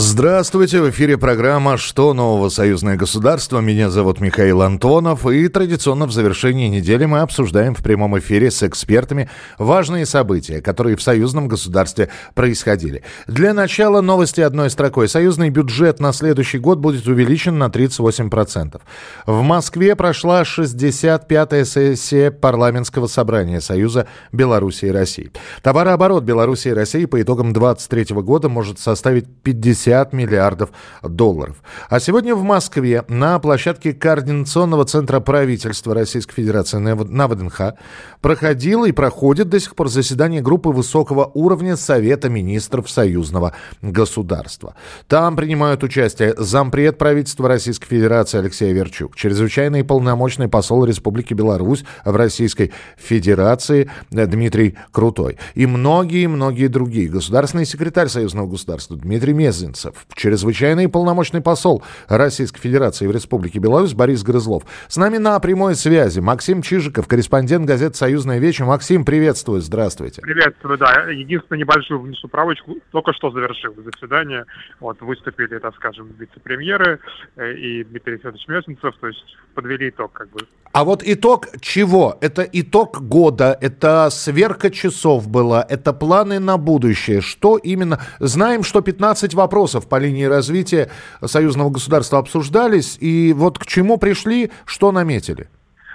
Здравствуйте, в эфире программа «Что нового союзное государство?». Меня зовут Михаил Антонов, и традиционно в завершении недели мы обсуждаем в прямом эфире с экспертами важные события, которые в союзном государстве происходили. Для начала новости одной строкой. Союзный бюджет на следующий год будет увеличен на 38%. В Москве прошла 65-я сессия парламентского собрания Союза Беларуси и России. Товарооборот Беларуси и России по итогам 2023 года может составить 50 50 миллиардов долларов. А сегодня в Москве на площадке Координационного центра правительства Российской Федерации на ВДНХ проходило и проходит до сих пор заседание группы высокого уровня Совета министров союзного государства. Там принимают участие зампред правительства Российской Федерации Алексей Верчук, чрезвычайный полномочный посол Республики Беларусь в Российской Федерации Дмитрий Крутой и многие-многие другие. Государственный секретарь союзного государства Дмитрий Мезин беженцев. Чрезвычайный полномочный посол Российской Федерации в Республике Беларусь Борис Грызлов. С нами на прямой связи Максим Чижиков, корреспондент газеты «Союзная вечер». Максим, приветствую, здравствуйте. Приветствую, да. Единственное, небольшую внесу правочку. Только что завершил заседание. Вот, выступили, так скажем, вице-премьеры э, и Дмитрий Федорович Мезенцев. То есть подвели итог, как бы. А вот итог чего? Это итог года, это сверка часов была, это планы на будущее. Что именно? Знаем, что 15 вопросов по линии развития союзного государства обсуждались, и вот к чему пришли, что наметили?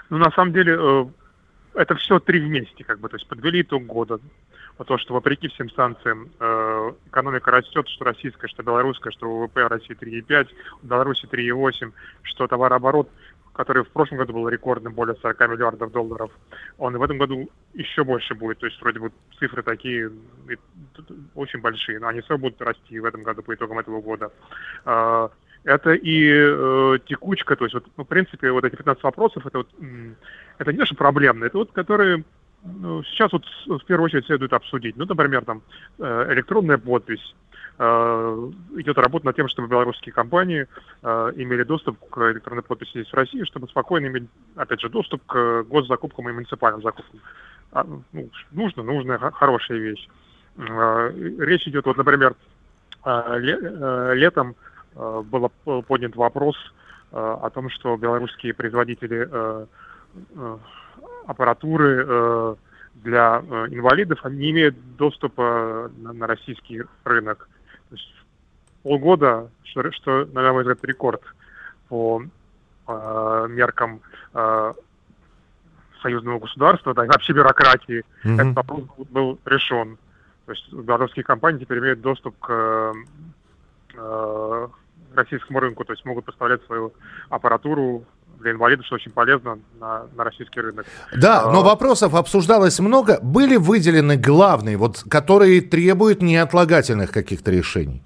Ну, на самом деле, э, это все три вместе, как бы, то есть подвели итог года. То, что вопреки всем санкциям э, экономика растет, что российская, что белорусская, что ВВП России 3,5, в Беларуси 3,8, что товарооборот – который в прошлом году был рекордным, более 40 миллиардов долларов, он в этом году еще больше будет. То есть вроде бы цифры такие очень большие, но они все будут расти в этом году по итогам этого года. А, это и э, текучка, то есть вот, ну, в принципе, вот эти 15 вопросов, это вот, это не что проблемные, это вот, которые ну, сейчас вот в первую очередь следует обсудить. Ну, например, там э, электронная подпись, идет работа над тем, чтобы белорусские компании э, имели доступ к электронной подписи здесь в России, чтобы спокойно иметь, опять же, доступ к госзакупкам и муниципальным закупкам. А, ну, нужно, нужная, хорошая вещь. Э, речь идет, вот, например, летом был поднят вопрос о том, что белорусские производители аппаратуры для инвалидов не имеют доступа на российский рынок полгода, что, что на мой взгляд, рекорд по э, меркам э, союзного государства, да, и вообще бюрократии. Mm-hmm. Этот вопрос был, был решен. То есть белорусские компании теперь имеют доступ к э, российскому рынку, то есть могут поставлять свою аппаратуру для инвалидов, что очень полезно на, на российский рынок. Да, но а, вопросов обсуждалось много. Были выделены главные, вот, которые требуют неотлагательных каких-то решений?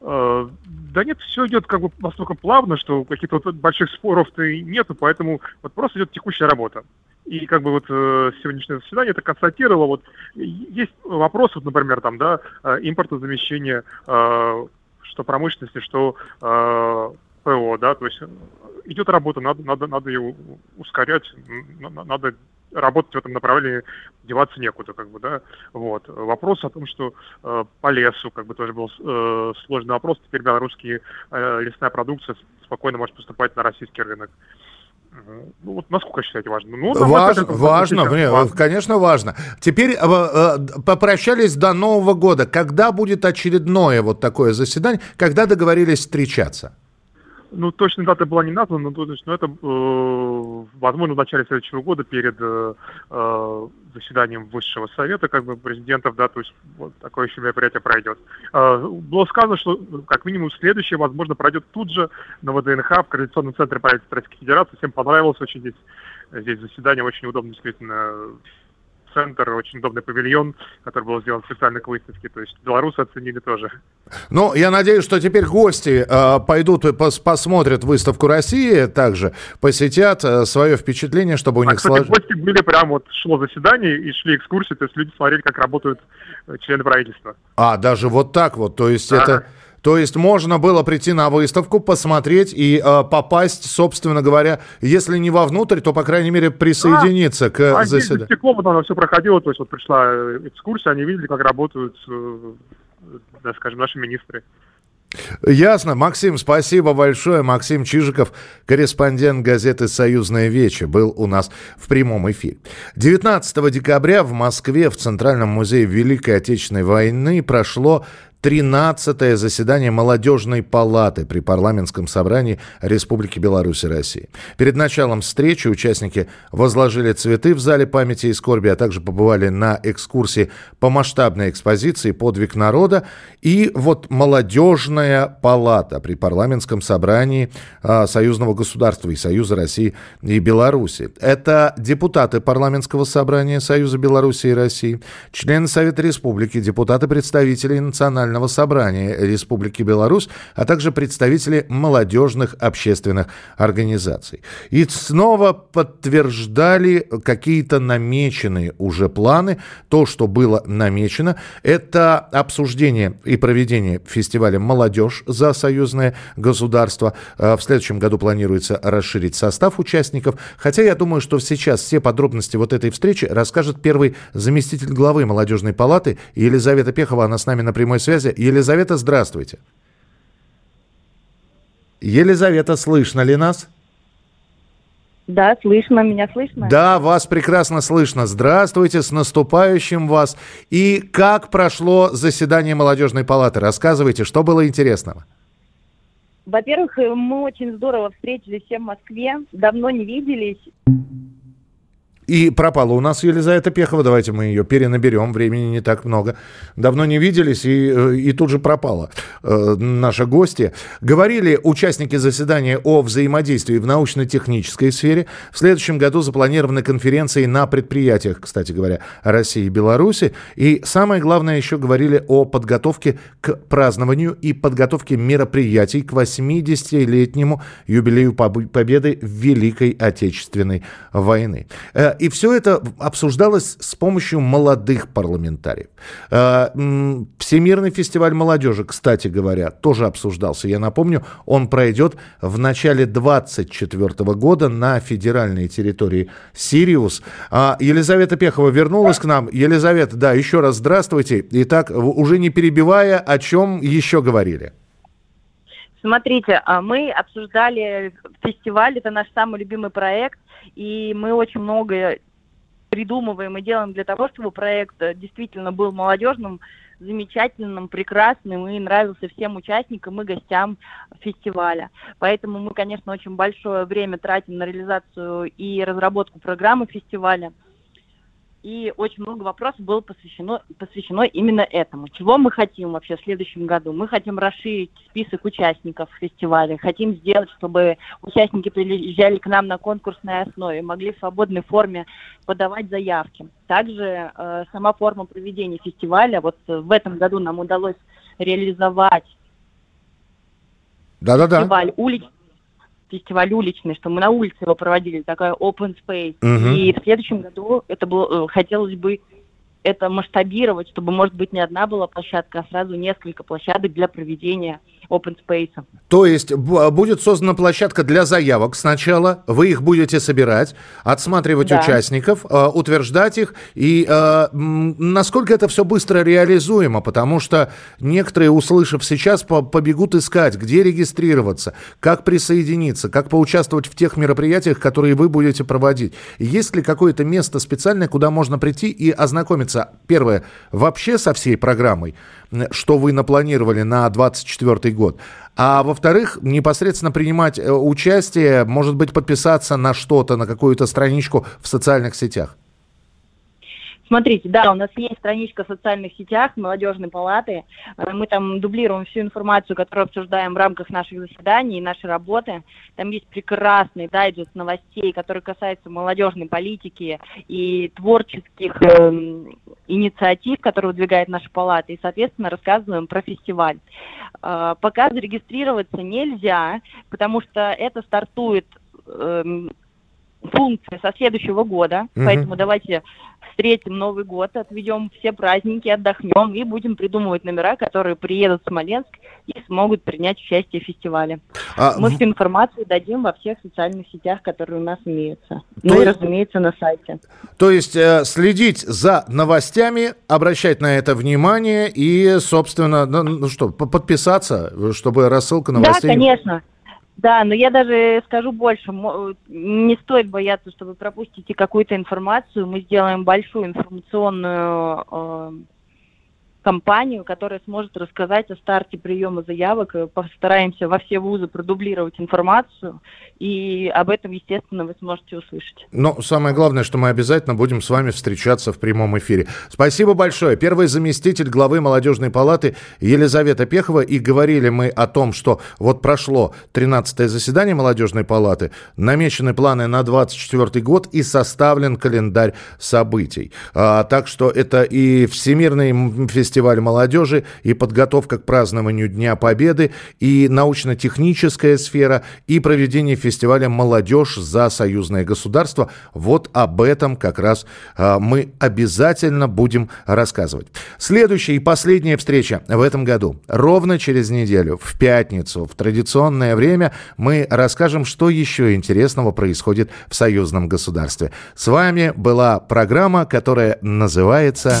Э, да нет, все идет как бы настолько плавно, что каких-то вот больших споров-то и нету, поэтому вот просто идет текущая работа. И как бы вот э, сегодняшнее заседание это констатировало. Вот есть вопрос, вот, например, там, да, э, импортозамещение, э, что промышленности, что э, ПО, да, то есть идет работа, надо, надо, надо ее ускорять, надо работать в этом направлении, деваться некуда, как бы, да, вот. Вопрос о том, что э, по лесу, как бы, тоже был э, сложный вопрос, теперь белорусские э, лесная продукция спокойно может поступать на российский рынок. Ну, вот насколько считаете важно? Ну, Важ, это, важно, важно, конечно, важно. Теперь э, э, попрощались до Нового года. Когда будет очередное вот такое заседание? Когда договорились встречаться? Ну, точно дата была не названа, но, но это, э, возможно, в начале следующего года перед э, э, заседанием Высшего Совета, как бы, президентов, да, то есть вот такое еще мероприятие пройдет. Э, было сказано, что, как минимум, следующее, возможно, пройдет тут же на ВДНХ, в Координационном центре правительства Российской Федерации. Всем понравилось очень здесь, здесь заседание, очень удобно, действительно, центр, очень удобный павильон, который был сделан специально к выставке. То есть белорусы оценили тоже. Ну, я надеюсь, что теперь гости э, пойдут и пос посмотрят выставку России, также посетят э, свое впечатление, чтобы у а, них кстати, сложилось. гости были прям вот шло заседание и шли экскурсии, то есть люди смотрели, как работают э, члены правительства. А, даже вот так вот, то есть да. это... То есть можно было прийти на выставку, посмотреть и э, попасть, собственно говоря, если не вовнутрь, то, по крайней мере, присоединиться а, к а заседанию. стеклом вот оно все проходило, то есть вот пришла э, экскурсия, они видели, как работают, э, да, скажем, наши министры. Ясно. Максим, спасибо большое. Максим Чижиков, корреспондент газеты «Союзная Вече», был у нас в прямом эфире. 19 декабря в Москве в Центральном музее Великой Отечественной войны прошло 13-е заседание молодежной палаты при парламентском собрании Республики Беларусь и России. Перед началом встречи участники возложили цветы в зале памяти и скорби, а также побывали на экскурсии по масштабной экспозиции «Подвиг народа». И вот молодежная палата при парламентском собрании а, Союзного государства и Союза России и Беларуси. Это депутаты парламентского собрания Союза Беларуси и России, члены Совета Республики, депутаты-представители национального Национального собрания Республики Беларусь, а также представители молодежных общественных организаций. И снова подтверждали какие-то намеченные уже планы. То, что было намечено, это обсуждение и проведение фестиваля «Молодежь за союзное государство». Э, в следующем году планируется расширить состав участников. Хотя я думаю, что сейчас все подробности вот этой встречи расскажет первый заместитель главы молодежной палаты Елизавета Пехова. Она с нами на прямой связи связи. Елизавета, здравствуйте. Елизавета, слышно ли нас? Да, слышно, меня слышно? Да, вас прекрасно слышно. Здравствуйте, с наступающим вас. И как прошло заседание молодежной палаты? Рассказывайте, что было интересного? Во-первых, мы очень здорово встретились все в Москве, давно не виделись. И пропала у нас Елизавета Пехова. Давайте мы ее перенаберем. Времени не так много. Давно не виделись, и, э, и тут же пропала э, наша гостья. Говорили участники заседания о взаимодействии в научно-технической сфере. В следующем году запланированы конференции на предприятиях, кстати говоря, России и Беларуси. И самое главное, еще говорили о подготовке к празднованию и подготовке мероприятий к 80-летнему юбилею победы в Великой Отечественной войны. И все это обсуждалось с помощью молодых парламентариев. Э, Всемирный фестиваль молодежи, кстати говоря, тоже обсуждался. Я напомню, он пройдет в начале 2024 года на федеральной территории Сириус. А Елизавета Пехова вернулась к нам. Елизавета, да, еще раз здравствуйте. Итак, уже не перебивая, о чем еще говорили? Смотрите, а мы обсуждали фестиваль, это наш самый любимый проект, и мы очень много придумываем и делаем для того, чтобы проект действительно был молодежным, замечательным, прекрасным и нравился всем участникам и гостям фестиваля. Поэтому мы, конечно, очень большое время тратим на реализацию и разработку программы фестиваля – и очень много вопросов было посвящено, посвящено именно этому. Чего мы хотим вообще в следующем году? Мы хотим расширить список участников фестиваля, хотим сделать, чтобы участники приезжали к нам на конкурсной основе, могли в свободной форме подавать заявки. Также э, сама форма проведения фестиваля, вот в этом году нам удалось реализовать да-да-да. фестиваль уличный фестиваль уличный, что мы на улице его проводили, такая open space. Угу. И в следующем году это было, э, хотелось бы это масштабировать, чтобы, может быть, не одна была площадка, а сразу несколько площадок для проведения open space. То есть будет создана площадка для заявок сначала, вы их будете собирать, отсматривать да. участников, э, утверждать их, и э, насколько это все быстро реализуемо, потому что некоторые, услышав сейчас, побегут искать, где регистрироваться, как присоединиться, как поучаствовать в тех мероприятиях, которые вы будете проводить. Есть ли какое-то место специальное, куда можно прийти и ознакомиться ознакомиться, первое, вообще со всей программой, что вы напланировали на 2024 год, а во-вторых, непосредственно принимать э, участие, может быть, подписаться на что-то, на какую-то страничку в социальных сетях. Смотрите, да, у нас есть страничка в социальных сетях молодежной палаты. Э, мы там дублируем всю информацию, которую обсуждаем в рамках наших заседаний и нашей работы. Там есть прекрасный дайджест новостей, который касается молодежной политики и творческих э, инициатив, которые выдвигает наша палата. И, соответственно, рассказываем про фестиваль. Э, пока зарегистрироваться нельзя, потому что это стартует э, функция со следующего года, угу. поэтому давайте встретим Новый год, отведем все праздники, отдохнем и будем придумывать номера, которые приедут в Смоленск и смогут принять участие в фестивале. А, Мы всю информацию дадим во всех социальных сетях, которые у нас имеются. Ну то... Ну и, разумеется, на сайте. То есть э, следить за новостями, обращать на это внимание и, собственно, ну, ну что, подписаться, чтобы рассылка новостей... Да, конечно. Да, но я даже скажу больше. Не стоит бояться, что вы пропустите какую-то информацию. Мы сделаем большую информационную э, компанию, которая сможет рассказать о старте приема заявок. Постараемся во все вузы продублировать информацию, и об этом, естественно, вы сможете услышать. Но самое главное, что мы обязательно будем с вами встречаться в прямом эфире. Спасибо большое. Первый заместитель главы молодежной палаты Елизавета Пехова. И говорили мы о том, что вот прошло 13-е заседание молодежной палаты, намечены планы на 24 год и составлен календарь событий. А, так что это и Всемирный фестиваль фестиваль молодежи, и подготовка к празднованию Дня Победы, и научно-техническая сфера, и проведение фестиваля «Молодежь за союзное государство». Вот об этом как раз а, мы обязательно будем рассказывать. Следующая и последняя встреча в этом году. Ровно через неделю, в пятницу, в традиционное время, мы расскажем, что еще интересного происходит в союзном государстве. С вами была программа, которая называется...